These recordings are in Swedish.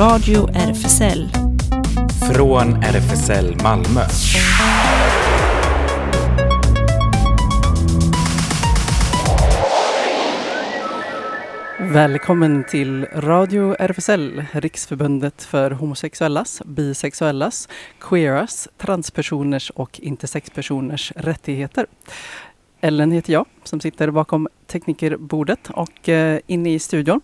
Radio RFSL. Från RFSL Malmö. Välkommen till Radio RFSL, Riksförbundet för homosexuellas, bisexuellas, queeras, transpersoners och intersexpersoners rättigheter. Ellen heter jag som sitter bakom teknikerbordet och eh, inne i studion.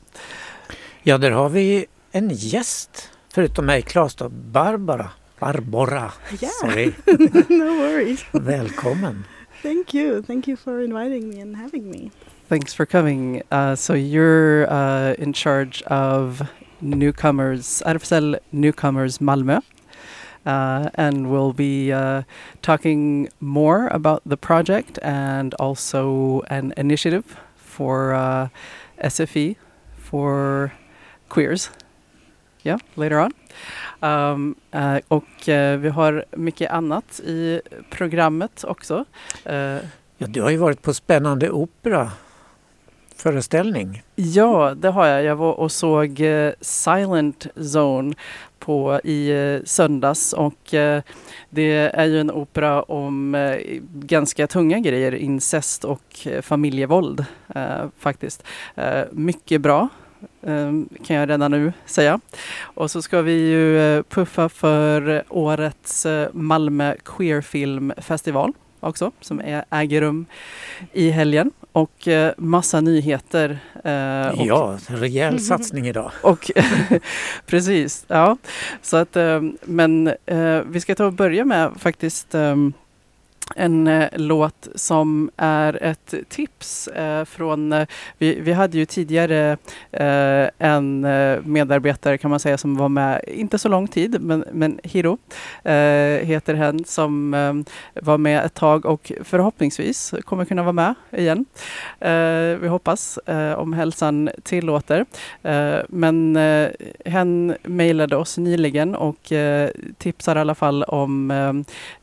Ja, där har vi en gäst förutom mig, Claes då, Barbara. Barbara, Yeah. sorry. no worries. Välkommen. Thank you. Thank you for inviting me and having me. Thanks for coming. Uh, so you're uh, in charge of newcomers, RFSL newcomers Malmö. Uh, and we'll be uh, talking more about the project and also an initiative for uh, SFE for queers. Yeah, later on. Um, uh, och uh, vi har mycket annat i programmet också. Uh, Ja, du har ju varit på spännande opera föreställning. Ja, det har jag. Jag var och såg Silent Zone på, i söndags och det är ju en opera om ganska tunga grejer, incest och familjevåld faktiskt. Mycket bra kan jag redan nu säga. Och så ska vi ju eh, puffa för årets eh, Malmö Queer Film Festival också som är, äger rum i helgen och eh, massa nyheter. och, Ja, en rejäl satsning idag. och precis, ja. Så att, eh, men vi ska ta och börja med faktiskt eh, en eh, låt som är ett tips eh, från... Eh, vi, vi hade ju tidigare eh, en eh, medarbetare kan man säga som var med, inte så lång tid, men, men Hiro eh, heter hen som eh, var med ett tag och förhoppningsvis kommer kunna vara med igen. Eh, vi hoppas eh, om hälsan tillåter. Eh, men eh, hen mejlade oss nyligen och eh, tipsar i alla fall om eh,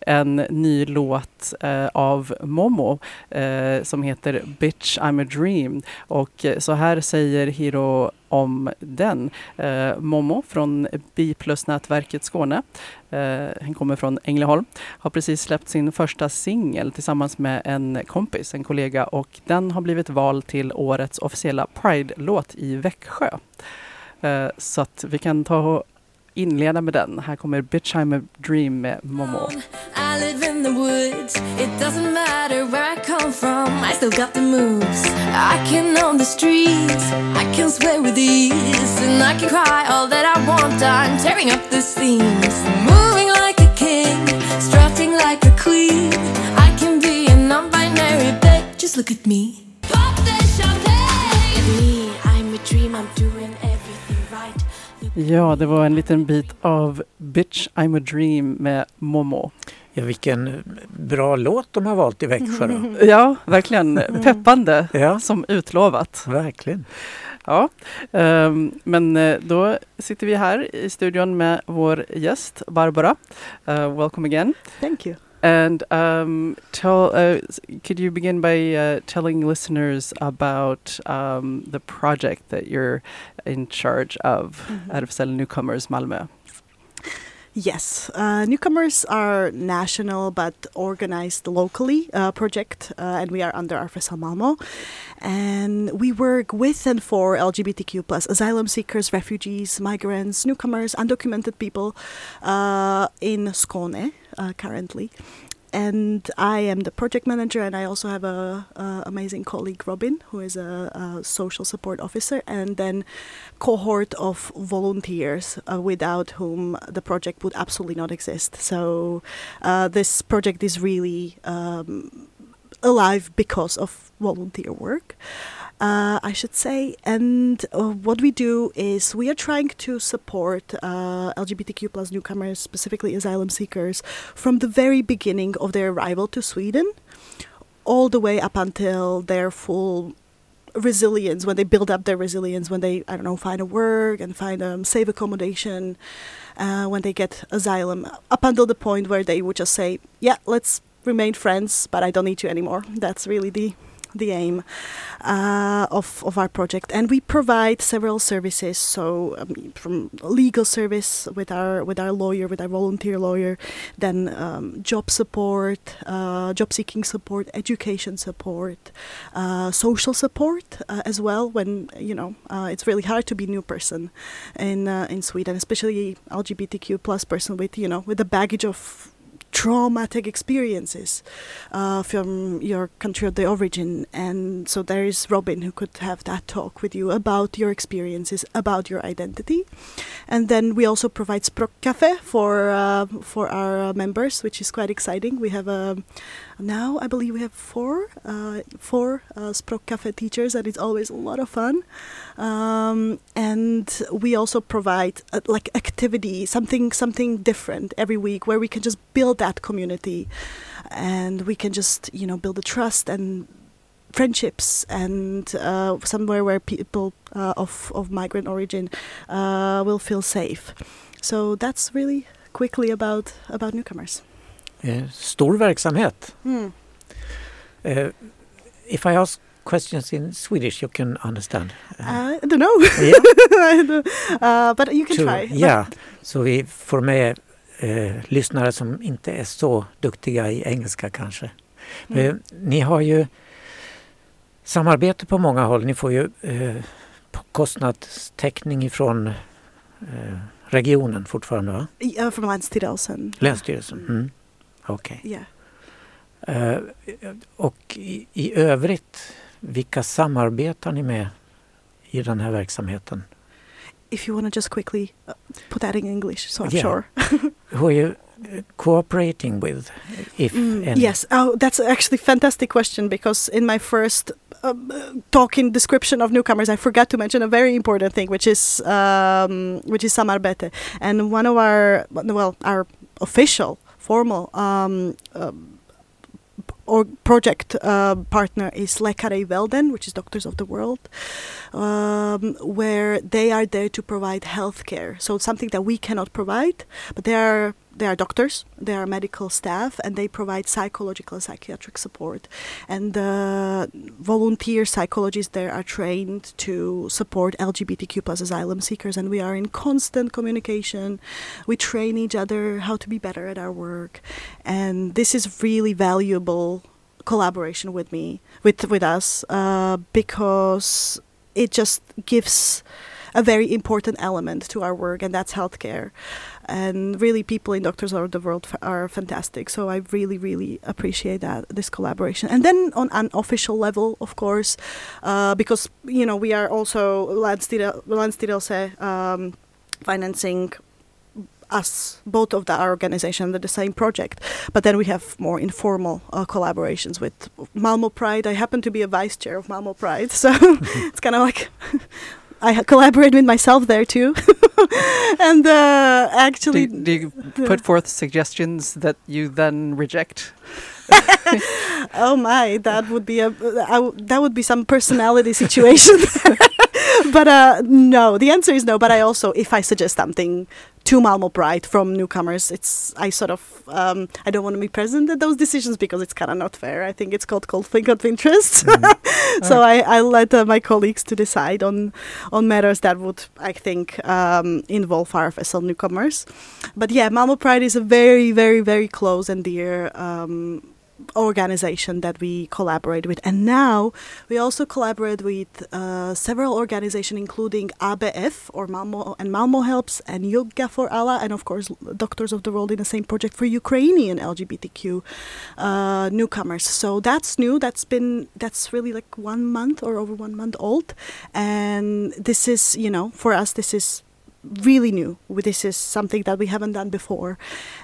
en ny låt eh, av Momo eh, som heter Bitch I'm a Dream. Och eh, så här säger Hiro om den. Eh, Momo från Biplus-nätverket Skåne. Eh, han kommer från Ängelholm. Har precis släppt sin första singel tillsammans med en kompis, en kollega och den har blivit vald till årets officiella Pride-låt i Växjö. Eh, så att vi kan ta och inleda med den. Här kommer Bitch I'm a Dream med Momo. I live in the woods. It doesn't matter where I come from. I still got the moves. I can own the streets. I can sway with ease. And I can cry all that I want. I'm tearing up the seams. Moving Ja, det var en liten bit av Bitch I'm a Dream med Momo. Ja, vilken bra låt de har valt i Växjö då. Ja, verkligen peppande Ja, som utlovat. verkligen. Ja, ehm, men eh, då sitter vi här i studion med vår gäst Barbara. Uh, welcome again. Thank you. And um, tell, uh, could you begin by uh, telling listeners about um, the project that you're in charge of out of Cell Newcomers Malmö? Yes, uh, newcomers are national but organized locally uh, project, uh, and we are under RFSL Malmo, and we work with and for LGBTQ plus asylum seekers, refugees, migrants, newcomers, undocumented people uh, in Skåne uh, currently. And I am the project manager, and I also have a, a amazing colleague Robin, who is a, a social support officer, and then cohort of volunteers uh, without whom the project would absolutely not exist. So uh, this project is really um, alive because of volunteer work. Uh, I should say, and uh, what we do is we are trying to support uh, LGBTQ plus newcomers, specifically asylum seekers, from the very beginning of their arrival to Sweden, all the way up until their full resilience when they build up their resilience when they i don't know find a work and find um, safe accommodation uh, when they get asylum up until the point where they would just say yeah let's remain friends but i don't need you anymore. That's really the the aim uh, of of our project, and we provide several services. So um, from legal service with our with our lawyer, with our volunteer lawyer, then um, job support, uh, job seeking support, education support, uh, social support uh, as well. When you know uh, it's really hard to be new person in uh, in Sweden, especially LGBTQ plus person with you know with the baggage of traumatic experiences uh, from your country of the origin. And so there is Robin who could have that talk with you about your experiences, about your identity. And then we also provide Språk Cafe for uh, for our members, which is quite exciting. We have a now I believe we have four uh, four uh, Språk Cafe teachers, and it's always a lot of fun. Um, and we also provide uh, like activity, something something different every week, where we can just build that community, and we can just you know build the trust and friendships and uh, somewhere where people uh, of of migrant origin uh, will feel safe. So that's really quickly about about newcomers. Eh, stor verksamhet. Hmm. Eh, if I ask questions in Swedish you can understand. Uh, I don't know. Yeah. Uh, but you can To- try. Ja, så vi får med eh, lyssnare som inte är så duktiga i engelska kanske. Mm. Eh, ni har ju samarbete på många håll. Ni får ju kostnadstäckning ifrån regionen fortfarande va? Uh, from Länsstyrelsen. Länsstyrelsen? Mm. Okej. Yeah. Eh, och i, i övrigt, vilka samarbetar ni med i den här verksamheten? If you want to just quickly uh, put that in English, so I'm Yeah. sure. Who are you eh, cooperating with? If Mm, any? yes. Oh, that's actually a fantastic question because in my first um, uh, talk in description of newcomers, I forgot to mention a very important thing, which is um, which is samarbete, and one of our well, our official formal um, um, or project uh, partner is Läkare i Välden, which is Doctors of the World, um, where they are there to provide healthcare. So something that we cannot provide, but they are they are doctors, they are medical staff, and they provide psychological and psychiatric support. And the volunteer psychologists there are trained to support LGBTQ plus asylum seekers, and we are in constant communication. We train each other how to be better at our work, and this is really valuable collaboration with me, with with us, uh, because it just gives a very important element to our work, and that's healthcare. And really, people in Doctors of the World are fantastic. So I really, really appreciate that this collaboration. And then on an official level, of course, uh, because you know we are also Landstidel- Landstidelse um, financing us both of the, our organization under the same project but then we have more informal uh, collaborations with Malmo Pride I happen to be a vice chair of Malmo Pride so it's kind of like I ha- collaborate with myself there too and uh, Do, actually do you put forth suggestions that you then reject? oh my that would be a I w- that would be some personality situation but uh, no the answer is no but I also if I suggest something to Malmo Pride from newcomers. It's I sort of um, I don't want to be present at those decisions because it's kind of not fair. I think it's called conflict of interest. So I, I let uh, my colleagues to decide on on matters that would I think um, involve RFSL newcomers. But yeah Malmo Pride is a very very very close and dear um, organization that we collaborate with. And now we also collaborate with uh, several organizations including ABF or Malmo and Malmo Helps and Yoga for Allah and of course Doctors of the World in the same project for Ukrainian LGBTQ uh, newcomers. So that's new. That's been that's really like one month or over one month old. And this is you know for us this is really new this is something that we haven't done before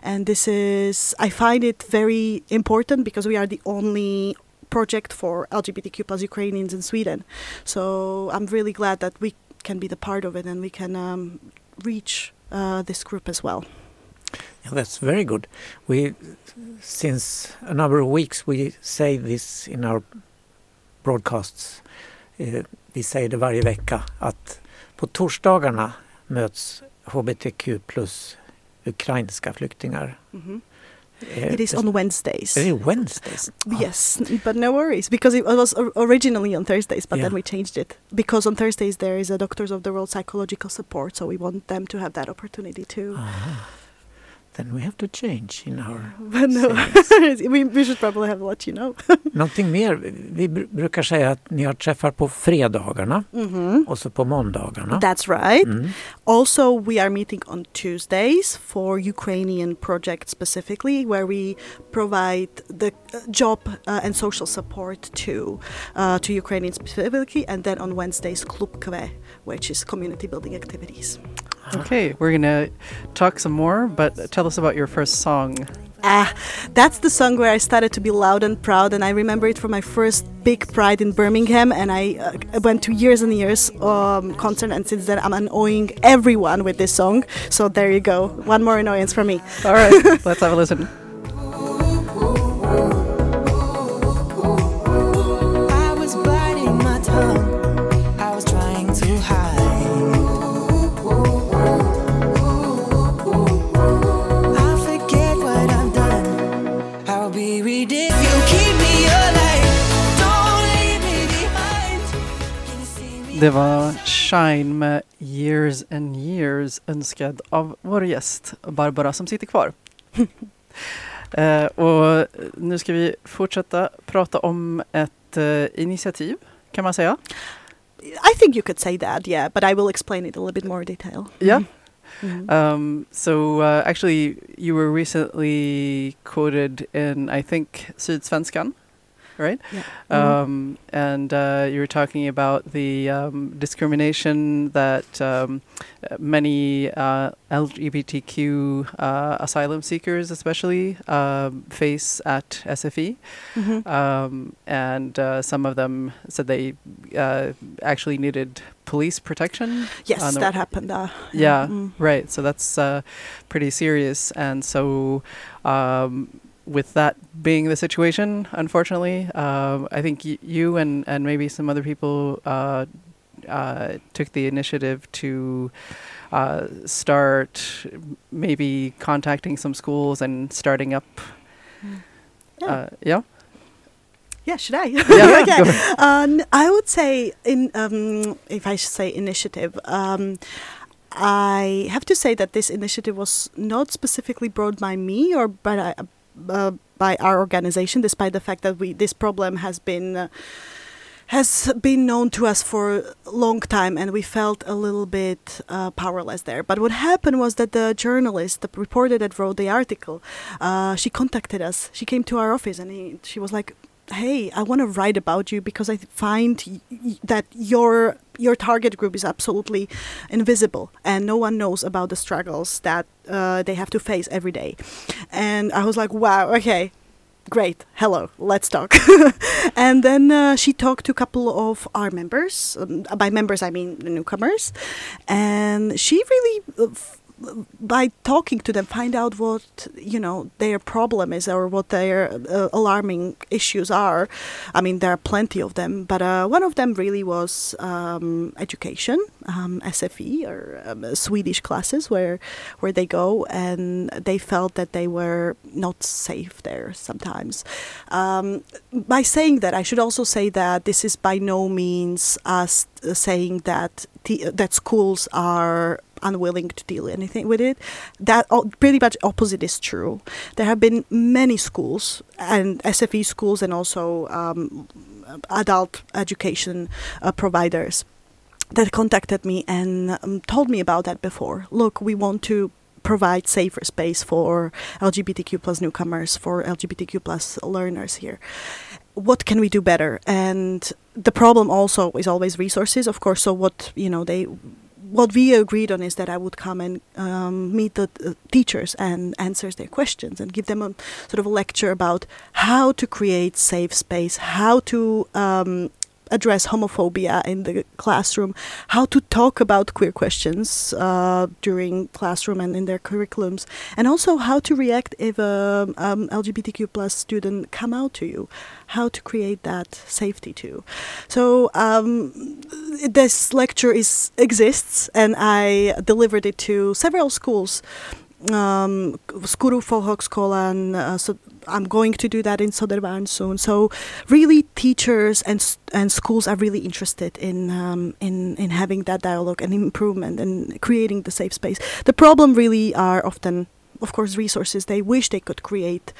and this is i find it very important because we are the only project for lgbtq plus ukrainians in sweden so i'm really glad that we can be the part of it and we can um, reach uh, this group as well Yeah, that's very good. We, since a number of weeks, we say this in our broadcasts. Eh, vi säger det varje vecka att på torsdagarna möts hbtq plus ukrainska flyktingar Mhm. Eh, It is on Wednesdays. Is it Wednesdays? Oh, Yes, but no worries because it was or- originally on Thursdays, but Yeah. then we changed it because on Thursdays there is a Doctors of the World psychological support, so we want them to have that opportunity too. aha. Then we have to change in our... But no, we, we should probably have let you know. Någonting mer. Vi br- brukar säga att ni har träffar på fredagarna hmm och så på måndagarna. That's right. Mm. Also, we are meeting on Tuesdays for Ukrainian project specifically, where we provide the uh, job uh, and social support to uh, to Ukrainians specifically, and then on Wednesdays, Klub Kve, which is community building activities. Okay, we're gonna talk some more, but tell us about your first song. Ah, that's the song where I started to be loud and proud, and I remember it from my first big pride in Birmingham, and I uh, went to years and years um, concert, and since then I'm annoying everyone with this song. So there you go, one more annoyance for me. All right, let's have a listen. Det var Shine med Years and Years önskad av vår gäst Barbara som sitter kvar. Eh, och nu ska vi fortsätta prata om ett eh, initiativ kan man säga. I think you could say that, yeah, but I will explain it a little bit more detail. Yeah. Mhm. Um, so uh, actually, you were recently quoted in, I think, Sydsvenskan, right? Yeah. Um, and uh, you were talking about the um, discrimination that um, many uh, LGBTQ uh, asylum seekers, especially, um, face at SFE. Mhm. Um, and uh, some of them said they uh, actually needed police protection. yes, that happened. Uh, Yeah, mm. right. So that's uh, pretty serious. And so, um, with that being the situation, unfortunately, um, I think y- you and, and maybe some other people uh, uh, took the initiative to uh, start maybe contacting some schools and starting up. Yeah. Uh, yeah. Yeah, should I? Yeah, okay. Um, I would say, in um, if I should say initiative, um, I have to say that this initiative was not specifically brought by me or by uh, uh, by our organization, despite the fact that we this problem has been. Uh, has been known to us for a long time, and we felt a little bit uh, powerless there. But what happened was that the journalist, the reporter that wrote the article, uh, she contacted us. She came to our office, and he, she was like, hey i want to write about you because i find that your your target group is absolutely invisible and no one knows about the struggles that uh, they have to face every day. And i was like wow okay great hello let's talk. And then uh, she talked to a couple of our members um, by members i mean the newcomers and she really uh, by talking to them find out what you know their problem is or what their uh, alarming issues are. I mean there are plenty of them but uh, one of them really was um, education um, sfe or um, swedish classes where where they go and they felt that they were not safe there sometimes. Um, by saying that i should also say that this is by no means us saying that that schools are unwilling to deal anything with it. That pretty much opposite is true. There have been many schools and SFE schools and also um, adult education uh, providers that contacted me and um, told me about that before. Look, we want to provide safer space for LGBTQ plus newcomers, for LGBTQ plus learners here. What can we do better? And the problem also is always resources, of course. So what you know they what we agreed on is that I would come and um, meet the uh, teachers and answer their questions and give them a sort of a lecture about how to create safe space, how to um, address homophobia in the classroom, how to talk about queer questions uh, during classroom and in their curriculums, and also how to react if a um, LGBTQ plus student come out to you, how to create that safety too. So um, this lecture is exists, and I delivered it to several schools um, Skuru Folkhögskolan. Uh, so I'm going to do that in Södervärn soon. So really, teachers and and schools are really interested in um, in in having that dialogue and improvement and creating the safe space. The problem really are often, of course, resources. They wish they could create,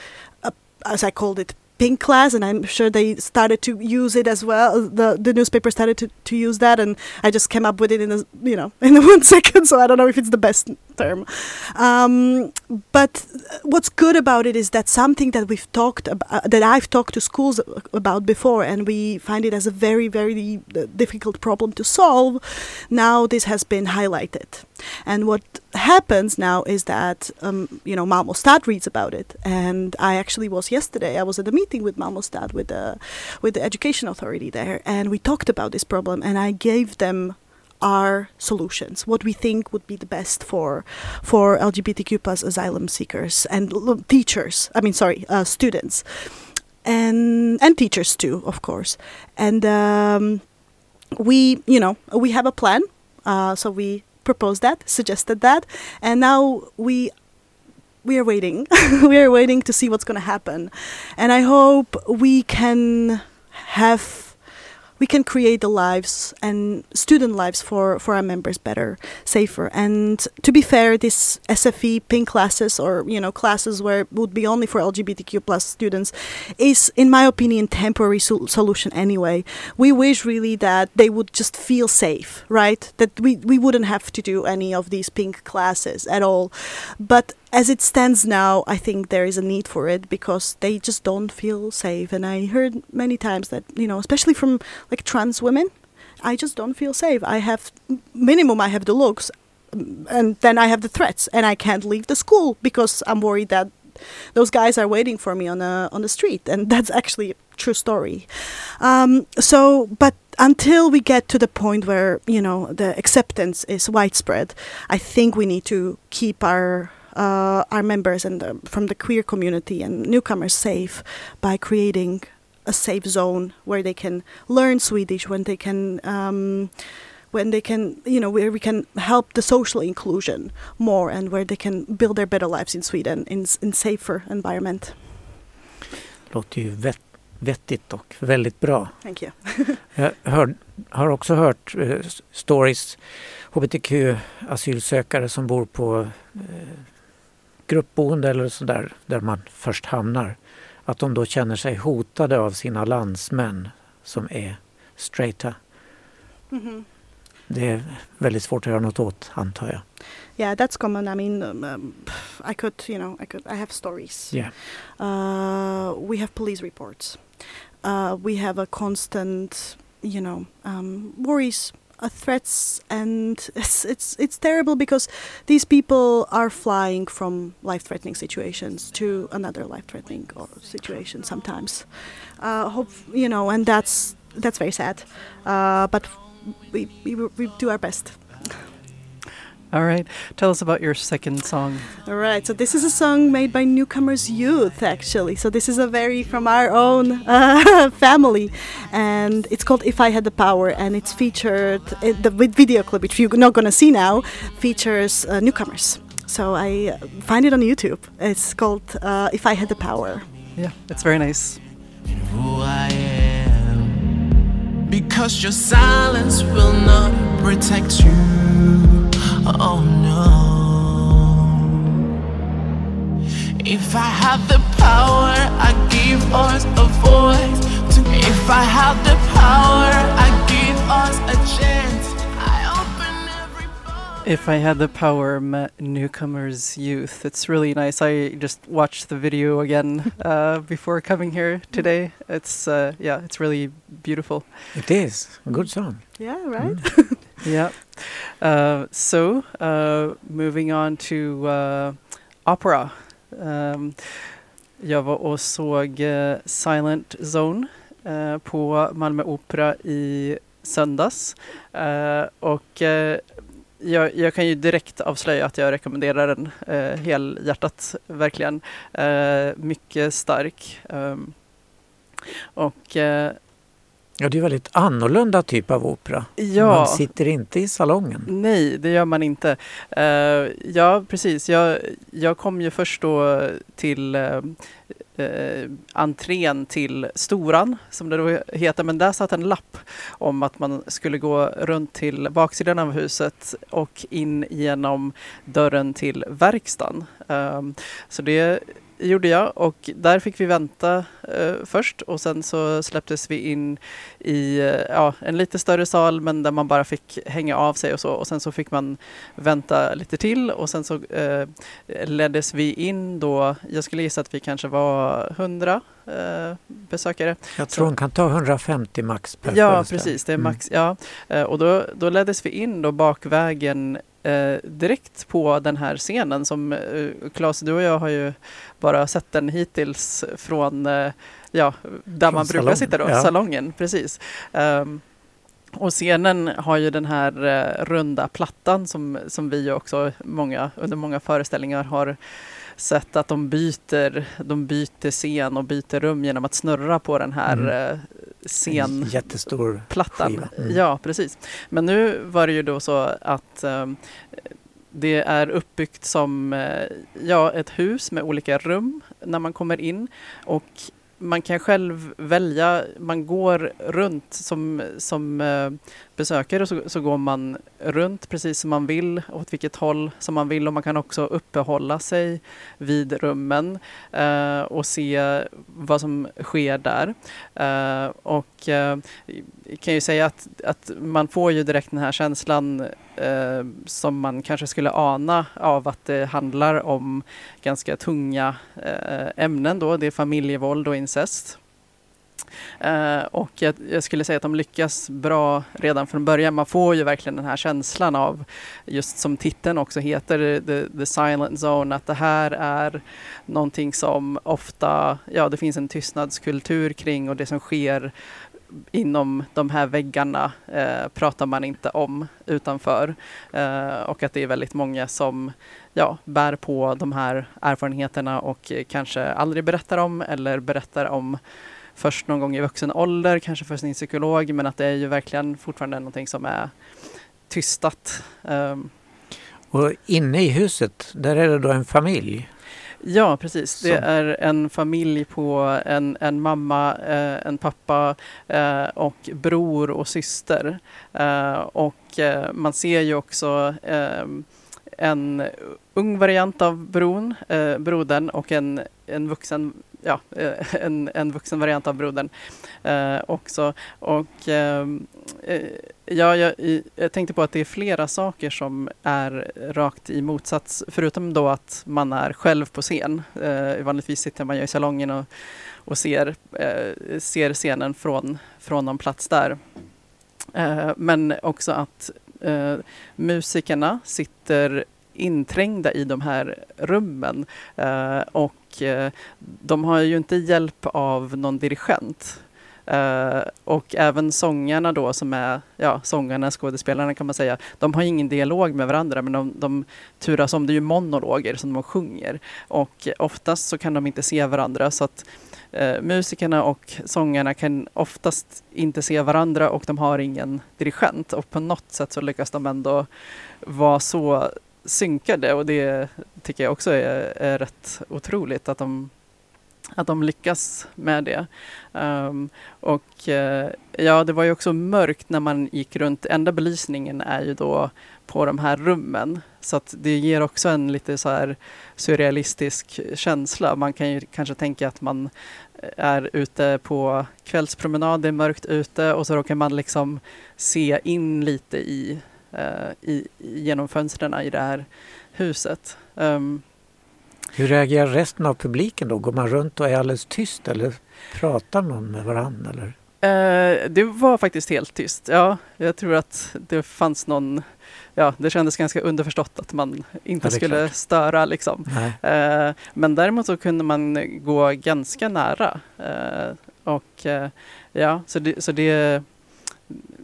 a, as I called it. Pink class, and I'm sure they started to use it as well. The the newspaper started to, to use that, and I just came up with it in a you know in one second. So I don't know if it's the best term. Um, but what's good about it is that something that we've talked about, that I've talked to schools about before, and we find it as a very, very uh, difficult problem to solve. Now this has been highlighted, and what happens now is that um, you know Malmo Stad reads about it, and I actually was yesterday. I was at a meeting with Malmo Stad with the with the education authority there, and we talked about this problem, and I gave them our solutions, what we think would be the best for for LGBTQ plus asylum seekers and l- teachers. I mean, sorry, uh, students, and and teachers too, of course. And um, we, you know, we have a plan. Uh, so we proposed that, suggested that, and now we we are waiting. we are waiting to see what's going to happen, and I hope we can have we can create the lives and student lives for, for our members better, safer. And to be fair, this SFE pink classes or you know classes where it would be only for LGBTQ plus students is, in my opinion, temporary sol- solution anyway. We wish really that they would just feel safe, right? That we, we wouldn't have to do any of these pink classes at all. But as it stands now, I think there is a need for it because they just don't feel safe. And I heard many times that, you know, especially from like trans women, I just don't feel safe. I have, minimum, I have the looks, um, and then I have the threats, and I can't leave the school because I'm worried that those guys are waiting for me on a, on the street. And that's actually a true story. Um, so, but until we get to the point where, you know, the acceptance is widespread, I think we need to keep our uh, our members and the, from the queer community and newcomers safe by creating a safe zone where they can learn Swedish, when they can, um, when they can, you know, where we can help the social inclusion more, and where they can build their better lives in Sweden in in safer environment. Låter ju vett, vettigt och väldigt bra. Thank you. Jag hör, har också hört s- stories, hbtq-asylsökare som bor på eh, gruppboende eller sådär, där man först hamnar. Att de då känner sig hotade av sina landsmän som är straighta. Mhm. Det är väldigt svårt att göra något åt, antar jag. Yeah, that's common. I mean, um, um, I could, you know, I could, I have stories. Yeah. Uh, we have police reports. Uh, we have a constant, you know, um, worries, uh, threats, and it's it's it's terrible because these people are flying from life-threatening situations to another life-threatening situation sometimes. Uh, hope you know, and that's that's very sad. Uh, but we, we we do our best. All right. Tell us about your second song. All right, so this is a song made by Newcomers Youth, actually. So this is a very from our own uh, family, and it's called "If I Had the Power," and it's featured in the video clip, which you're not gonna see now, features uh, newcomers. So I uh, find it on YouTube. It's called uh, "If I Had the Power." Yeah, it's very nice. who I am. Because your silence will not protect you. I had the power, I'd give us a chance. I open every door. If I had the power, met newcomers youth. It's really nice. I just watched the video again uh, before coming here today. It's uh, yeah, it's really beautiful. It is a good song. Yeah, right. Yeah. Uh, so uh, moving on to uh, opera. Um, jag var och såg eh, Silent Zone på Malmö Opera i söndags. Eh, och eh, jag, jag kan ju direkt avslöja att jag rekommenderar den eh, helhjärtat, verkligen. Eh, mycket stark. Ehm, och eh, Ja, det är väldigt annorlunda typ av opera. Ja. Man sitter inte i salongen. Nej, det gör man inte. Eh, ja, precis. Jag, jag kom ju först då till eh, entrén till Storan, som det då heter, men där satt en lapp om att man skulle gå runt till baksidan av huset och in genom dörren till verkstaden. Eh, så det gjorde jag och där fick vi vänta eh, först och sen så släpptes vi in i eh, ja, en lite större sal men där man bara fick hänga av sig och så och sen så fick man vänta lite till och sen så eh, leddes vi in då, jag skulle gissa att vi kanske var 100 eh, besökare. Jag tror hon kan ta 150 max per Ja, precis. Det är Mm. max. Ja. Eh, Och då, då leddes vi in då bakvägen eh, direkt på den här scenen som eh, Claes, du och jag har ju bara sett den hittills från eh, ja, där Från man brukar salongen, sitta då, ja. salongen. Precis. Ehm, och scenen har ju den här eh, runda plattan som, som vi också många, under många föreställningar har sett att de byter, de byter scen och byter rum genom att snurra på den här Mm. eh, En scen jättestor plattan. skiva. Mm. Ja, precis. Men nu var det ju då så att ehm, det är uppbyggt som eh, ja, ett hus med olika rum när man kommer in och man kan själv välja, man går runt som, som eh, besökare så, så går man runt precis som man vill, åt vilket håll som man vill och man kan också uppehålla sig vid rummen eh, och se vad som sker där. Eh, och eh, jag kan ju säga att, att man får ju direkt den här känslan eh, som man kanske skulle ana av att det handlar om ganska tunga eh, ämnen då. Det är familjevåld och incest. Eh, och jag, jag skulle säga att de lyckas bra redan från början. Man får ju verkligen den här känslan av, just som titeln också heter, the, the silent zone, att det här är någonting som ofta, ja det finns en tystnadskultur kring och det som sker inom de här väggarna eh, pratar man inte om utanför. Eh, och att det är väldigt många som ja, bär på de här erfarenheterna och kanske aldrig berättar om eller berättar om först någon gång i vuxen ålder, kanske för sin psykolog, men att det är ju verkligen fortfarande någonting som är tystat. Ehm, Och inne i huset, där är det då en familj. Ja, precis. Det Som- är en familj på en, en mamma, eh, en pappa eh, och bror och syster. Eh, och eh, man ser ju också eh, en ung variant av bron, eh, brodern och en, en vuxen Ja, eh, en, en vuxen variant av brodern eh, också. Och eh, eh ja, jag, jag tänkte på att det är flera saker som är rakt i motsats, förutom då att man är själv på scen. Eh, vanligtvis sitter man ju i salongen och, och ser, eh, ser scenen från, från någon plats där. Eh, men också att eh, musikerna sitter inträngda i de här rummen eh, och eh, de har ju inte hjälp av någon dirigent. Eh, och även sångarna då som är, ja sångarna, skådespelarna kan man säga, de har ingen dialog med varandra men de, de turas om, det är ju monologer som de sjunger. Och oftast så kan de inte se varandra så att eh, musikerna och sångarna kan oftast inte se varandra och de har ingen dirigent och på något sätt så lyckas de ändå vara så synkade och det tycker jag också är, är rätt otroligt att de, att de lyckas med det. Um, och uh, ja, det var ju också mörkt när man gick runt. Enda belysningen är ju då på de här rummen. Så att det ger också en lite så här surrealistisk känsla. Man kan ju kanske tänka att man eh, är ute på kvällspromenad, det är mörkt ute och så råkar man liksom se in lite i, i, genom fönstren i det här huset. Ehm, Hur reagerar resten av publiken då? Går man runt och är alldeles tyst eller pratar någon med varandra? Eller? Eh, det var faktiskt helt tyst. Ja, jag tror att det fanns någon, ja, det kändes ganska underförstått att man inte Ja, skulle klart. störa liksom. Eh, men däremot så kunde man gå ganska nära. Eh, och eh, ja, så det, så det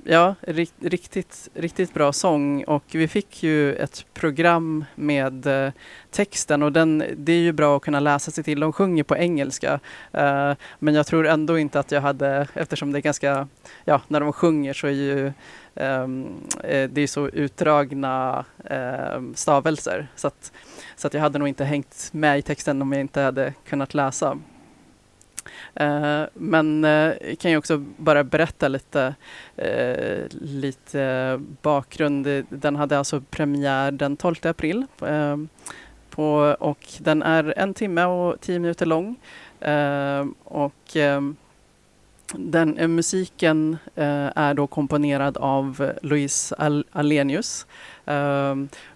ja, riktigt, riktigt bra sång och vi fick ju ett program med eh, texten och den, det är ju bra att kunna läsa sig till. De sjunger på engelska eh, men jag tror ändå inte att jag hade, eftersom det är ganska, ja, när de sjunger så är ju ehm, eh, det är så utdragna ehm, stavelser så att, så att jag hade nog inte hängt med i texten om jag inte hade kunnat läsa. Eh, men eh, jag kan ju också bara berätta lite, eh, lite bakgrund. Den hade alltså premiär den 12 april på, och den är en timme och tio minuter lång. Och den, musiken är då komponerad av Louise Alenius.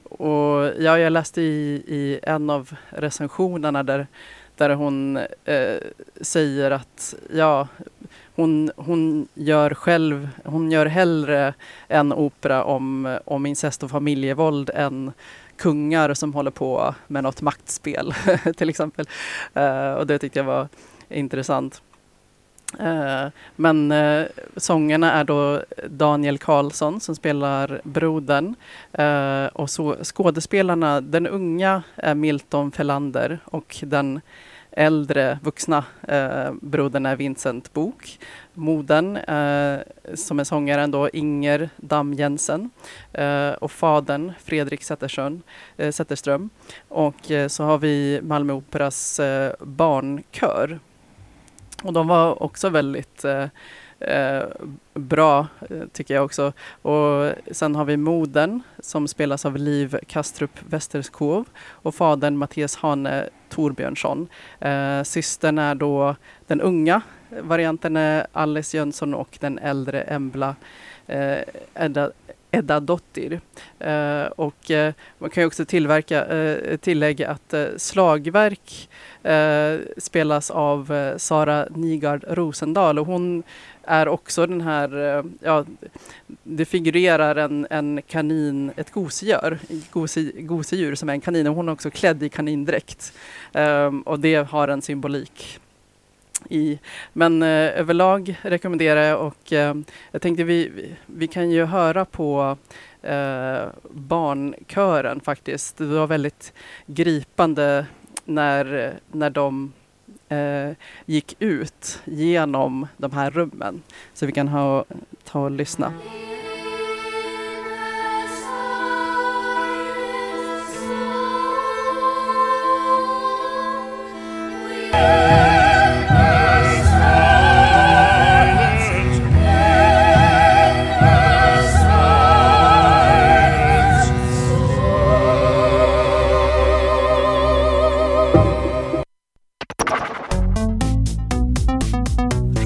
Och ja, jag läste i, i en av recensionerna där där hon eh, säger att ja, hon, hon gör själv, hon gör hellre en opera om, om incest och familjevåld än kungar som håller på med något maktspel till exempel. Eh, och det tyckte jag var intressant. Eh, men eh, sångerna är då Daniel Karlsson som spelar brodern eh, och så skådespelarna, den unga är Milton Felander och den äldre vuxna eh, brodern är Vincent Bok. Modern eh, som är sångaren då Inger Dam Jensen eh, och fadern Fredrik Zetterström. Eh, Zetterström. Och eh, så har vi Malmö Operas eh, barnkör. Och de var också väldigt eh, eh, bra eh, tycker jag också. Och sen har vi modern som spelas av Liv Kastrup Westerskov och fadern Mattias Hane Torbjörnsson. Eh, systern är då den unga varianten är Alice Jönsson och den äldre Embla eh, Edda, Edda Dottir. Eh, och eh, man kan ju också tillverka, eh, tillägga att eh, slagverk eh, spelas av eh, Sara Nigard Rosendahl och hon är också den här, eh, ja, det figurerar en, en kanin, ett gosedjur, gose, gosedjur som är en kanin och hon är också klädd i kanindräkt. Eh, och det har en symbolik i. Men eh, överlag rekommenderar jag och eh, jag tänkte vi, vi, vi kan ju höra på eh, barnkören faktiskt. Det var väldigt gripande när, när de eh, gick ut genom de här rummen. Så vi kan ha, ta och lyssna.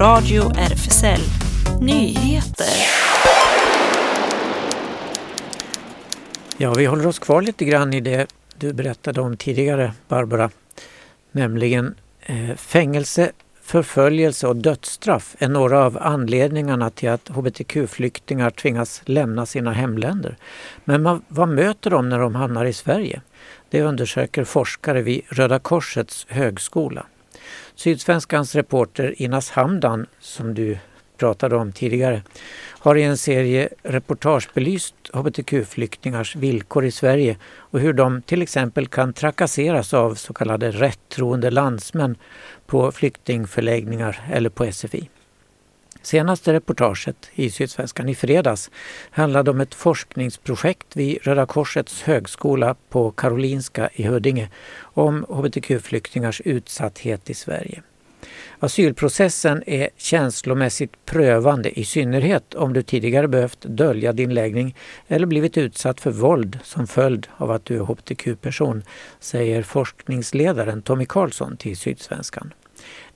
Radio RFSL Nyheter. Ja, vi håller oss kvar lite grann i det du berättade om tidigare, Barbara. Nämligen eh, fängelse, förföljelse och dödsstraff är några av anledningarna till att hbtq-flyktingar tvingas lämna sina hemländer. Men man, vad möter de när de hamnar i Sverige? Det undersöker forskare vid Röda Korsets högskola. Sydsvenskans reporter Inas Hamdan, som du pratade om tidigare, har i en serie reportage belyst hbtq-flyktingars villkor i Sverige och hur de till exempel kan trakasseras av så kallade rättroende landsmän på flyktingförläggningar eller på SFI. Senaste reportaget i Sydsvenskan i fredags handlade om ett forskningsprojekt vid Röda Korsets högskola på Karolinska i Huddinge om hbtq-flyktingars utsatthet i Sverige. Asylprocessen är känslomässigt prövande i synnerhet om du tidigare behövt dölja din läggning eller blivit utsatt för våld som följd av att du är hbtq-person, säger forskningsledaren Tommy Karlsson till Sydsvenskan.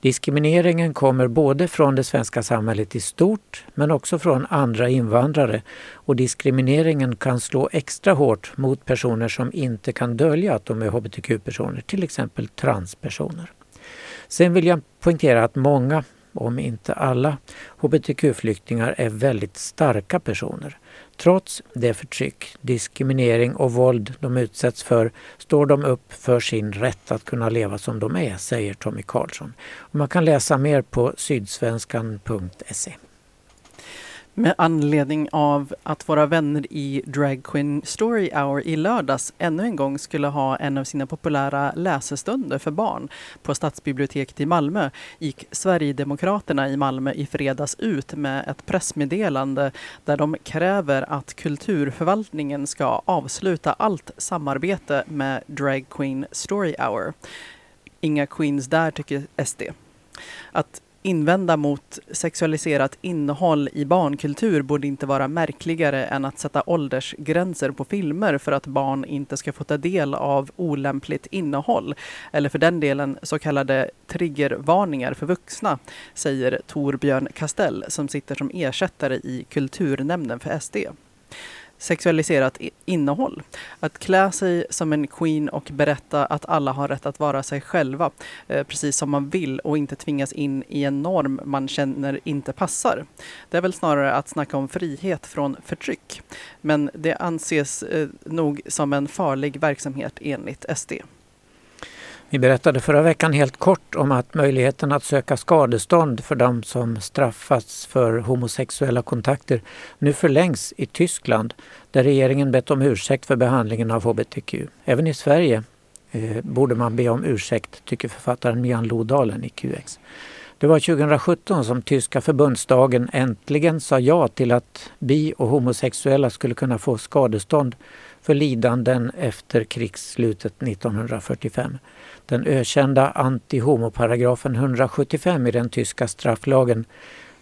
Diskrimineringen kommer både från det svenska samhället i stort men också från andra invandrare och diskrimineringen kan slå extra hårt mot personer som inte kan dölja att de är hbtq-personer, till exempel transpersoner. Sen vill jag poängtera att många, om inte alla, hbtq-flyktingar är väldigt starka personer. Trots det förtryck, diskriminering och våld de utsätts för står de upp för sin rätt att kunna leva som de är, säger Tommy Karlsson. Och man kan läsa mer på sydsvenskan.se. Med anledning av att våra vänner i Drag Queen Story Hour i lördags ännu en gång skulle ha en av sina populära läsestunder för barn på Stadsbiblioteket i Malmö gick Sverigedemokraterna i Malmö i fredags ut med ett pressmeddelande där de kräver att kulturförvaltningen ska avsluta allt samarbete med Drag Queen Story Hour. Inga queens där, tycker SD. Att invända mot sexualiserat innehåll i barnkultur borde inte vara märkligare än att sätta åldersgränser på filmer för att barn inte ska få ta del av olämpligt innehåll. Eller för den delen så kallade triggervarningar för vuxna, säger Torbjörn Kastell som sitter som ersättare i kulturnämnden för SD sexualiserat innehåll. Att klä sig som en queen och berätta att alla har rätt att vara sig själva eh, precis som man vill och inte tvingas in i en norm man känner inte passar. Det är väl snarare att snacka om frihet från förtryck. Men det anses eh, nog som en farlig verksamhet enligt SD. Vi berättade förra veckan helt kort om att möjligheten att söka skadestånd för de som straffats för homosexuella kontakter nu förlängs i Tyskland där regeringen bett om ursäkt för behandlingen av hbtq. Även i Sverige eh, borde man be om ursäkt, tycker författaren Mian Lodalen i QX. Det var 2017 som tyska förbundsdagen äntligen sa ja till att bi och homosexuella skulle kunna få skadestånd för lidanden efter krigsslutet 1945. Den ökända antihomoparagrafen 175 i den tyska strafflagen,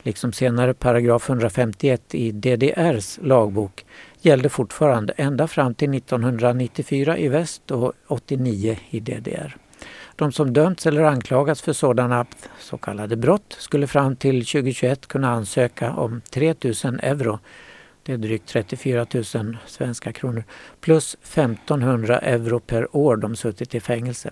liksom senare paragraf 151 i DDRs lagbok, gällde fortfarande ända fram till 1994 i väst och 89 i DDR. De som dömts eller anklagats för sådana så kallade brott skulle fram till 2021 kunna ansöka om 3 000 euro det är drygt 34 000 svenska kronor. Plus 1500 euro per år de suttit i fängelse.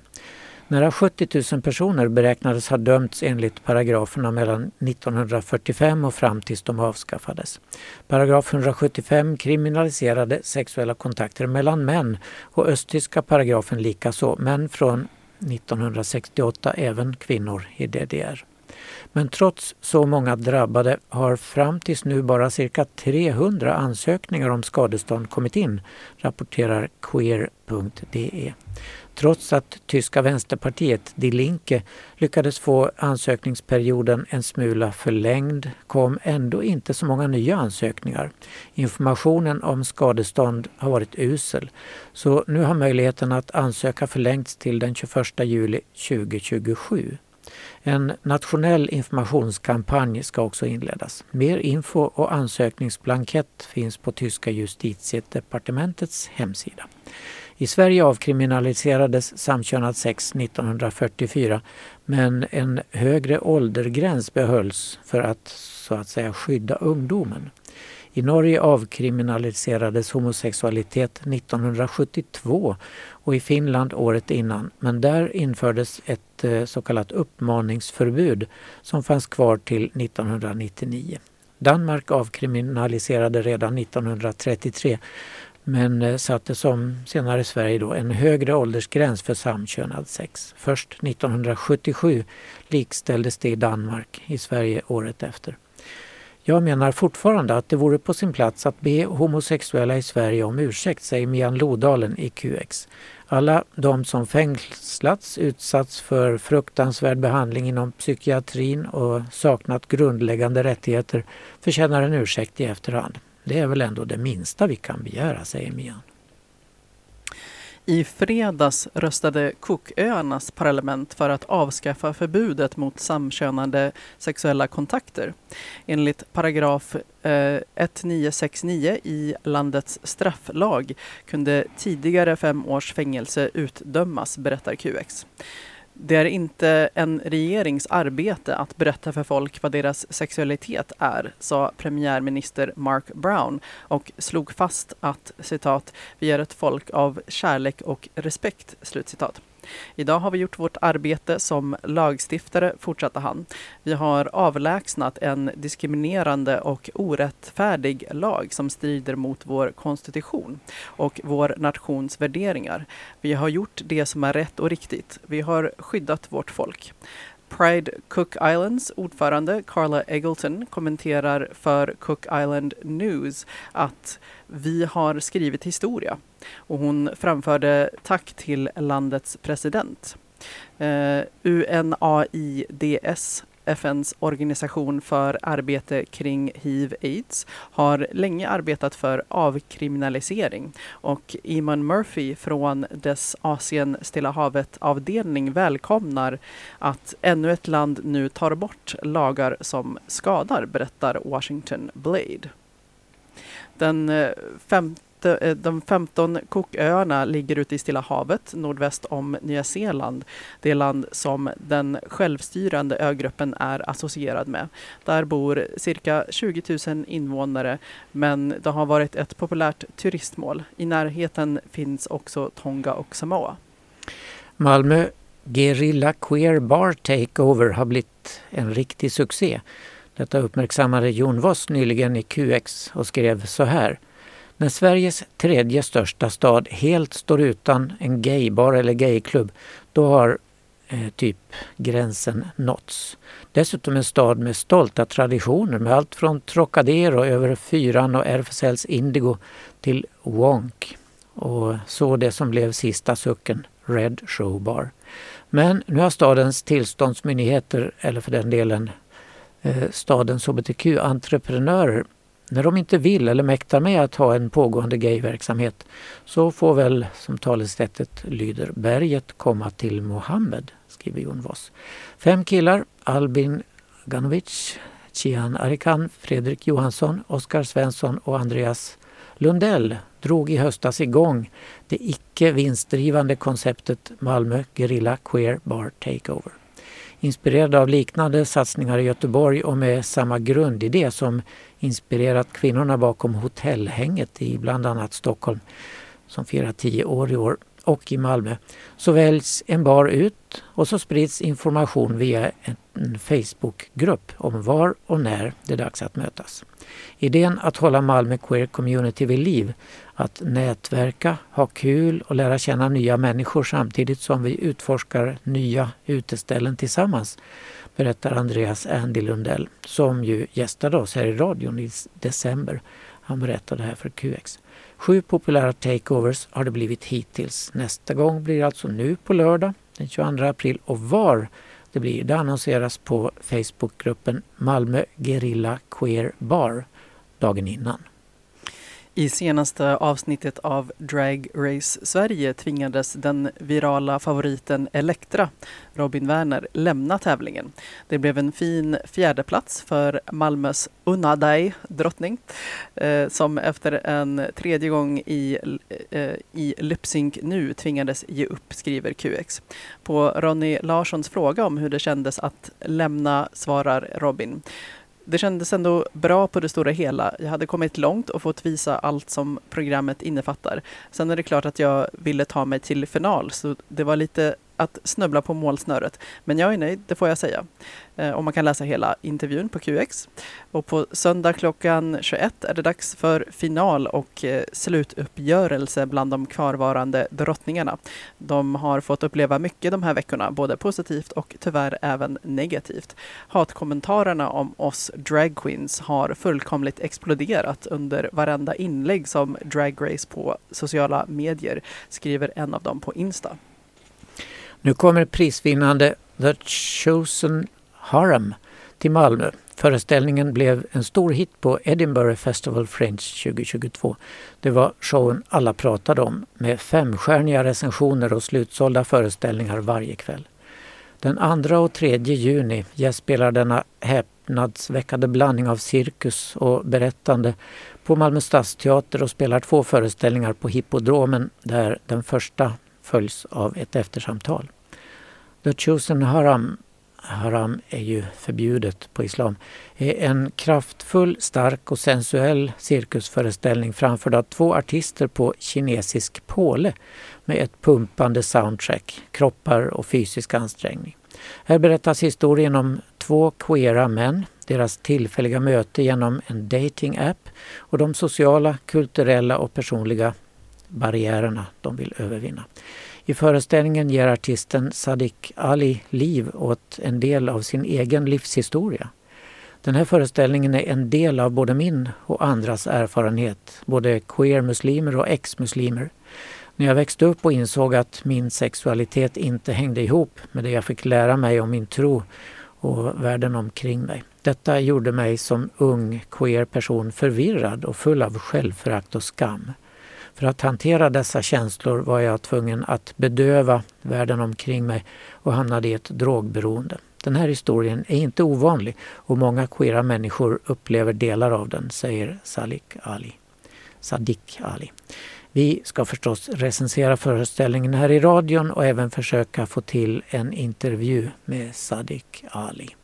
Nära 70 000 personer beräknades ha dömts enligt paragraferna mellan 1945 och fram tills de avskaffades. Paragraf 175 kriminaliserade sexuella kontakter mellan män och östtyska paragrafen likaså, men från 1968 även kvinnor i DDR. Men trots så många drabbade har fram tills nu bara cirka 300 ansökningar om skadestånd kommit in, rapporterar queer.de. Trots att tyska vänsterpartiet Die Linke lyckades få ansökningsperioden en smula förlängd kom ändå inte så många nya ansökningar. Informationen om skadestånd har varit usel så nu har möjligheten att ansöka förlängts till den 21 juli 2027. En nationell informationskampanj ska också inledas. Mer info och ansökningsblankett finns på tyska justitiedepartementets hemsida. I Sverige avkriminaliserades samkönat sex 1944 men en högre åldergräns behölls för att så att säga skydda ungdomen. I Norge avkriminaliserades homosexualitet 1972 och i Finland året innan. Men där infördes ett eh, så kallat uppmaningsförbud som fanns kvar till 1999. Danmark avkriminaliserade redan 1933 men eh, satte som senare Sverige då en högre åldersgräns för samkönad sex. Först 1977 likställdes det i Danmark, i Sverige året efter. Jag menar fortfarande att det vore på sin plats att be homosexuella i Sverige om ursäkt, säger Mian Lodalen i QX. Alla de som fängslats, utsatts för fruktansvärd behandling inom psykiatrin och saknat grundläggande rättigheter förtjänar en ursäkt i efterhand. Det är väl ändå det minsta vi kan begära, säger Mian. I fredags röstade Cooköarnas parlament för att avskaffa förbudet mot samkönade sexuella kontakter. Enligt paragraf eh, 1969 i landets strafflag kunde tidigare fem års fängelse utdömas, berättar QX. Det är inte en regerings arbete att berätta för folk vad deras sexualitet är, sa premiärminister Mark Brown och slog fast att citat, vi är ett folk av kärlek och respekt, slutcitat. Idag har vi gjort vårt arbete som lagstiftare, fortsatte han. Vi har avlägsnat en diskriminerande och orättfärdig lag som strider mot vår konstitution och vår nations värderingar. Vi har gjort det som är rätt och riktigt. Vi har skyddat vårt folk. Pride Cook Islands ordförande Carla Eggleton kommenterar för Cook Island News att vi har skrivit historia och hon framförde tack till landets president. Eh, uh, UNAIDS FNs organisation för arbete kring hiv-aids, har länge arbetat för avkriminalisering. Och Iman Murphy från dess Asien-Stilla havet-avdelning välkomnar att ännu ett land nu tar bort lagar som skadar, berättar Washington Blade. Den eh, 5 Eh, de, de 15 Cooköarna ligger ute i Stilla havet nordväst om Nya Zeeland. Det land som den självstyrande ögruppen är associerad med. Där bor cirka 20 000 invånare men det har varit ett populärt turistmål. I närheten finns också Tonga och Samoa. Malmö Gerilla Queer Bar Takeover har blivit en riktig succé. Detta uppmärksammade Jon Voss nyligen i QX och skrev så här. När Sveriges tredje största stad helt står utan en gaybar eller gayklubb, då har eh, typ gränsen nåtts. Dessutom en stad med stolta traditioner med allt från Trocadero över Fyran och RFSLs Indigo till Wonk och så det som blev sista sucken, Red Show Bar. Men nu har stadens tillståndsmyndigheter, eller för den delen eh, stadens hbtq-entreprenörer när de inte vill eller mäktar med att ha en pågående gayverksamhet så får väl, som talesättet lyder, berget komma till Mohammed, skriver Jon Voss. Fem killar, Albin Ganovic, Chian Arikan, Fredrik Johansson, Oskar Svensson och Andreas Lundell drog i höstas igång det icke vinstdrivande konceptet Malmö Guerilla Queer Bar Takeover. Inspirerade av liknande satsningar i Göteborg och med samma grundidé som inspirerat kvinnorna bakom hotellhänget i bland annat Stockholm som firar tio år i år och i Malmö så väljs en bar ut och så sprids information via en Facebookgrupp om var och när det är dags att mötas. Idén att hålla Malmö Queer Community vid liv, att nätverka, ha kul och lära känna nya människor samtidigt som vi utforskar nya uteställen tillsammans berättar Andreas Andy Lundell som ju gästade oss här i radion i december. Han berättade det här för QX. Sju populära takeovers har det blivit hittills. Nästa gång blir alltså nu på lördag den 22 april och var det blir det annonseras på Facebookgruppen Malmö Gerilla Queer Bar dagen innan. I senaste avsnittet av Drag Race Sverige tvingades den virala favoriten Elektra, Robin Werner, lämna tävlingen. Det blev en fin fjärdeplats för Malmös Unadai drottning eh, som efter en tredje gång i, eh, i Lipsync nu tvingades ge upp, skriver QX. På Ronny Larssons fråga om hur det kändes att lämna svarar Robin det kändes ändå bra på det stora hela. Jag hade kommit långt och fått visa allt som programmet innefattar. Sen är det klart att jag ville ta mig till final, så det var lite att snubbla på målsnöret. Men jag är nöjd, det får jag säga. Eh, och man kan läsa hela intervjun på QX. Och på söndag klockan 21 är det dags för final och eh, slutuppgörelse bland de kvarvarande drottningarna. De har fått uppleva mycket de här veckorna, både positivt och tyvärr även negativt. Hatkommentarerna om oss dragqueens har fullkomligt exploderat under varenda inlägg som Drag Race på sociala medier, skriver en av dem på Insta. Nu kommer prisvinnande The Chosen Harem till Malmö. Föreställningen blev en stor hit på Edinburgh Festival Fringe 2022. Det var showen alla pratade om med femstjärniga recensioner och slutsålda föreställningar varje kväll. Den 2 och 3 juni gästspelar denna häpnadsväckande blandning av cirkus och berättande på Malmö stadsteater och spelar två föreställningar på Hippodromen där den första följs av ett eftersamtal. The Chosen Haram, haram är ju förbjudet på islam, är en kraftfull, stark och sensuell cirkusföreställning framförd av två artister på kinesisk påle med ett pumpande soundtrack, kroppar och fysisk ansträngning. Här berättas historien om två queera män, deras tillfälliga möte genom en dating-app och de sociala, kulturella och personliga barriärerna de vill övervinna. I föreställningen ger artisten Sadiq Ali liv åt en del av sin egen livshistoria. Den här föreställningen är en del av både min och andras erfarenhet, både queer-muslimer och ex-muslimer. När jag växte upp och insåg att min sexualitet inte hängde ihop med det jag fick lära mig om min tro och världen omkring mig. Detta gjorde mig som ung queer person förvirrad och full av självförakt och skam. För att hantera dessa känslor var jag tvungen att bedöva världen omkring mig och hamnade i ett drogberoende. Den här historien är inte ovanlig och många queera människor upplever delar av den, säger Salik Ali. Sadiq Ali. Vi ska förstås recensera föreställningen här i radion och även försöka få till en intervju med Sadiq Ali.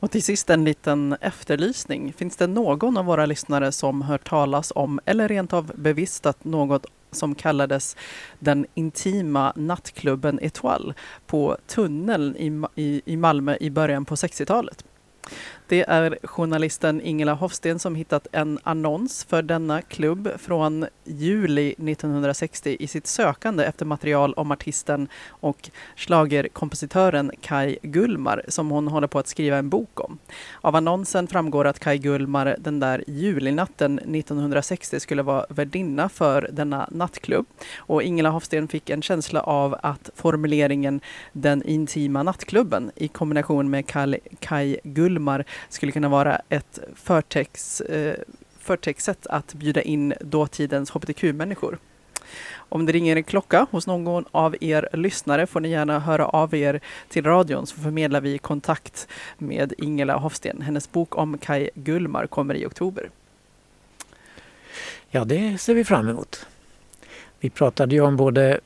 Och till sist en liten efterlysning. Finns det någon av våra lyssnare som hört talas om eller rent av bevistat något som kallades den intima nattklubben Etoile på Tunneln i, i, i Malmö i början på 60-talet? Det är journalisten Ingela Hofsten som hittat en annons för denna klubb från juli 1960 i sitt sökande efter material om artisten och slagerkompositören Kai Gullmar som hon håller på att skriva en bok om. Av annonsen framgår att Kai Gullmar den där julinatten 1960 skulle vara värdinna för denna nattklubb. Och Ingela Hofsten fick en känsla av att formuleringen den intima nattklubben i kombination med Kai Gullmar skulle kunna vara ett förtex, eh, förtextsätt att bjuda in dåtidens hbtq-människor. Om det ringer en klocka hos någon av er lyssnare får ni gärna höra av er till radion så förmedlar vi kontakt med Ingela Hofsten. Hennes bok om Kai Gullmar kommer i oktober. Ja, det ser vi fram emot. Vi pratade ju om både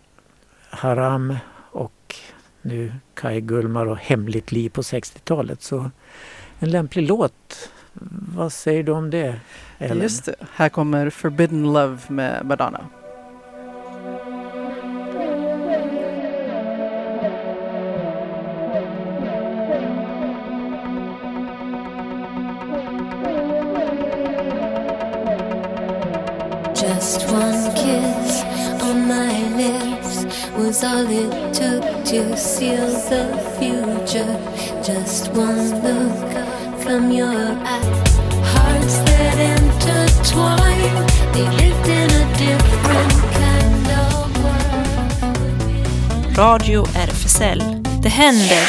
Haram och nu Kai Gullmar och Hemligt liv på 60-talet. Så en lämplig låt. Vad säger du om det? Ellen? Just det. Här kommer Forbidden Love med Madonna. Just one kiss on my lips was all it took to seal the future. Just one look from your eyes. Hearts that intertwine, they lived in a different kind of world. Radio RFSL. Det händer.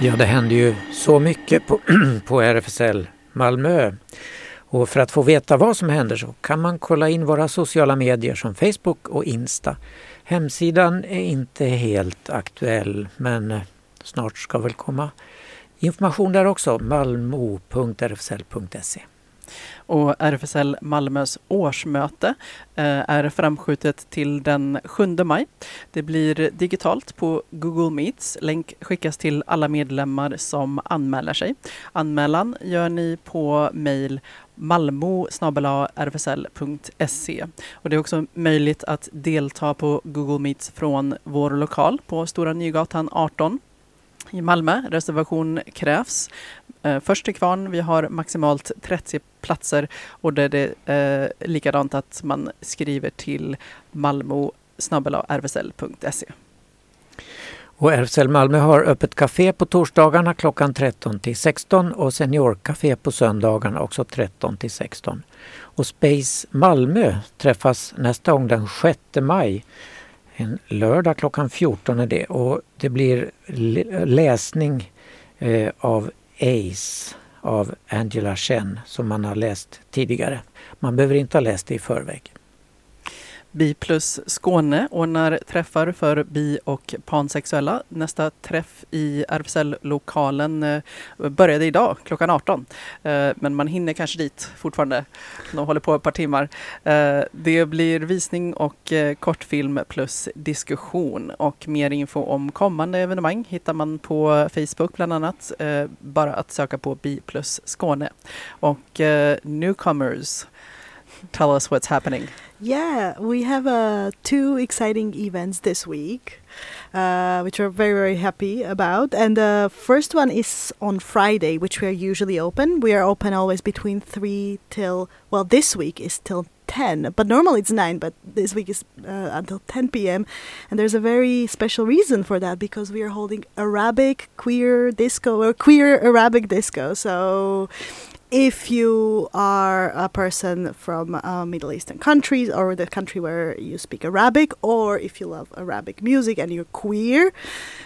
Ja, det händer ju så mycket på, på RFSL Malmö. Och för att få veta vad som händer så kan man kolla in våra sociala medier som Facebook och Insta. Hemsidan är inte helt aktuell men eh, snart ska väl komma information där också. malmo.rfsl.se Och RFSL Malmös årsmöte eh, är framskjutet till den 7 maj. Det blir digitalt på Google Meets. Länk skickas till alla medlemmar som anmäler sig. Anmälan gör ni på mejl malmo rfsl.se. Och det är också möjligt att delta på Google Meets från vår lokal på Stora Nygatan 18 i Malmö. Reservation krävs. Eh, först till kvarn, vi har maximalt 30 platser och det är det eh, likadant att man skriver till malmo e. Och RFSL Malmö har öppet café på torsdagarna klockan 13 till 16 och seniorcafé på söndagarna också 13 till 16. Och Space Malmö träffas nästa gång den 6 maj. En lördag klockan 14 är det och det blir läsning eh, av Ace av Angela Chen som man har läst tidigare. Man behöver inte ha läst det i förväg. Bi plus Skåne ordnar träffar för bi och pansexuella. Nästa träff i RFSL-lokalen eh, började idag klockan 18. Eh, men man hinner kanske dit fortfarande. De håller på ett par timmar. Eh, det blir visning och kortfilm plus diskussion. Och mer info om kommande evenemang hittar man på Facebook bland annat. Bara att söka på Bi plus Skåne. Och Newcomers tell us what's happening. Yeah, we have uh, two exciting events this week, uh, which we're very, very happy about. And the first one is on Friday, which we are usually open. We are open always between 3 till, well, this week is till 10, but normally it's 9, but this week is uh, until 10 p.m. And there's a very special reason for that because we are holding Arabic queer disco or queer Arabic disco. So if you are a person from uh, Middle Eastern countries or the country where you speak Arabic, or if you love Arabic music and you're queer,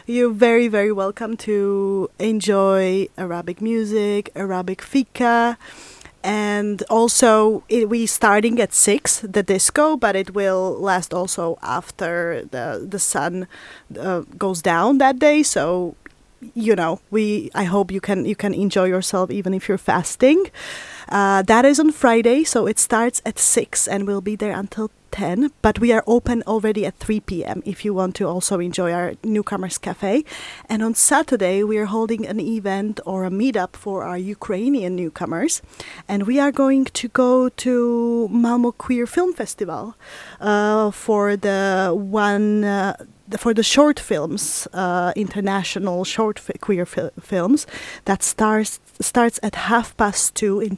you're very, very welcome to enjoy Arabic music, Arabic fika. And also, it, we starting at six the disco, but it will last also after the the sun uh, goes down that day. So you know we i hope you can you can enjoy yourself even if you're fasting uh, that is on friday so it starts at 6 and we'll be there until 10 but we are open already at 3 p.m if you want to also enjoy our newcomers cafe. And on saturday we are holding an event or a meetup for our ukrainian newcomers and we are going to go to malmo queer film festival uh, for the one uh, for the short films, uh, international short fi- queer fi- films, that starts starts at half past two in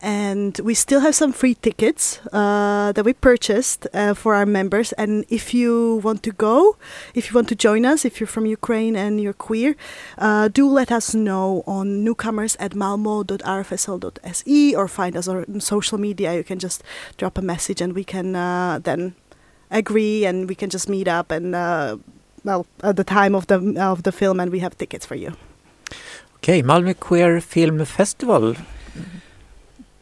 And we still have some free tickets uh, that we purchased uh, for our members. And if you want to go, if you want to join us, if you're from Ukraine and you're queer, uh, do let us know on newcomers at malmo.rfsl.se or find us on social media. You can just drop a message and we can uh, then agree and we can just meet up and uh, well at the time of the of the film and we have tickets for you. Okay, Malmö Queer Film Festival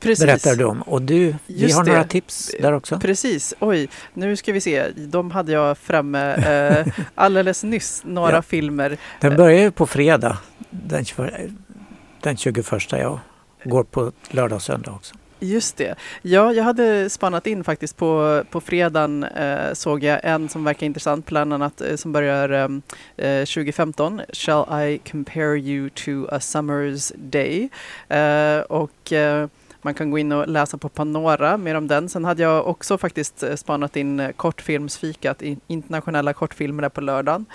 Precis. berättar du om. Och du, vi Just har det. några tips där också. Precis. Oj, nu ska vi se. De hade jag framme eh, alldeles nyss. Några Ja. filmer. Den börjar ju på fredag den 21, den 21 ja. Går på lördag och söndag också. Just det. Ja, jag hade spanat in faktiskt på, på fredagen eh, såg jag en som verkar intressant, bland annat eh, som börjar eh, eh 2015. Shall I compare you to a summer's day? Eh, och eh, man kan gå in och läsa på Panora mer om den. Sen hade jag också faktiskt eh, spanat in eh, kortfilmsfikat, internationella kortfilmer där på lördagen.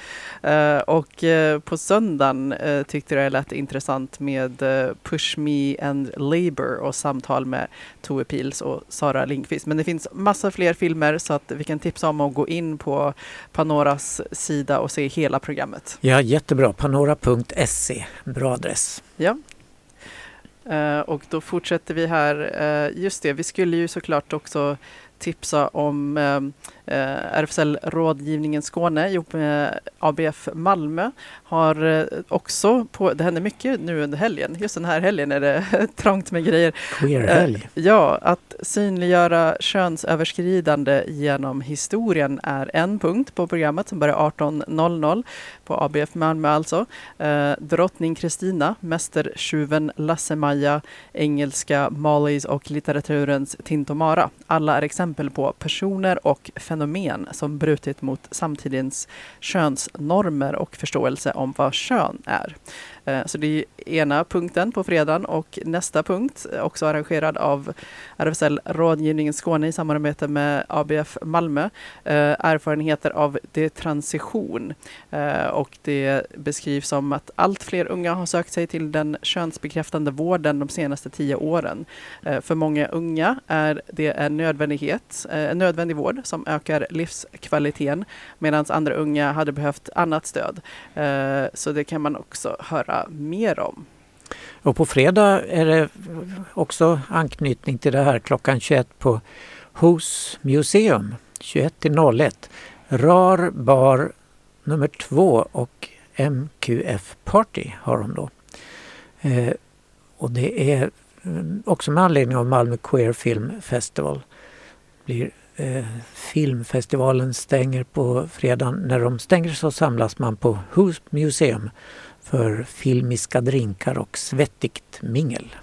Eh, och på söndagen tyckte jag det lät intressant med Push Me and Labour och samtal med Tove Pils och Sara Lindqvist. Men det finns massa fler filmer så att vi kan tipsa om att gå in på Panoras sida och se hela programmet. Ja, jättebra. Panora.se, bra adress. Ja. Eh, och då fortsätter vi här. Eh, just det, vi skulle ju såklart också tipsa om eh, eh, RFSL Rådgivningen Skåne ihop med ABF Malmö har eh, också, på, det händer mycket nu under helgen, just den här helgen är det trångt med grejer. Queerhelg. Ja, att synliggöra könsöverskridande genom historien är en punkt på programmet som börjar 18.00 på ABF Malmö alltså. Eh, Drottning Kristina, Mästertjuven Lasse-Maja, engelska Mollys och litteraturens Tintomara. Alla är exempel på personer och fenomen som brutit mot samtidens könsnormer och förståelse om vad kön är. Eh, så det är ena punkten på fredagen och nästa punkt, eh, också arrangerad av RFSL Rådgivningen Skåne i samarbete med ABF Malmö, eh, erfarenheter av detransition. transition. Och det beskrivs som att allt fler unga har sökt sig till den könsbekräftande vården de senaste tio åren. För många unga är det en nödvändighet, en nödvändig vård som ökar livskvaliteten medan andra unga hade behövt annat stöd. Så det kan man också höra mer om. Och på fredag är det också anknytning till det här klockan 21 på Hos Museum 21 till 01. RAR bar nummer 2 och MQF Party har de då. Eh, och det är mm, också med anledning av Malmö Queer Film Festival. Blir, eh, filmfestivalen stänger på fredagen. När de stänger så samlas man på Hus Museum för filmiska drinkar och svettigt mingel.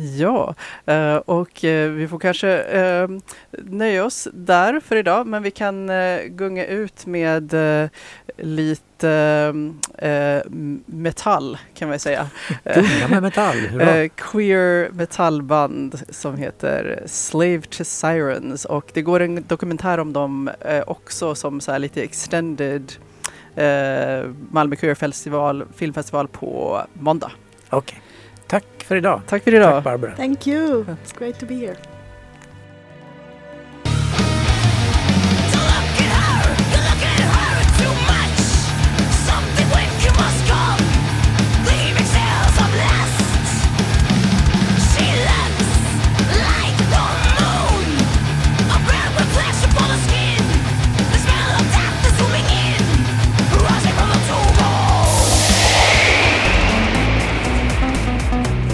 Ja, eh, och eh, vi får kanske eh, nöja oss där för idag, men vi kan gunga ut med lite metall kan man säga. Gunga med metall, hurra. Queer metallband som heter Slave to Sirens och det går en dokumentär om dem också som så lite extended Malmö Queer Festival, filmfestival på måndag. Okej. Tack för idag. Tack för idag. Tack Barbara. Thank you. It's great to be here.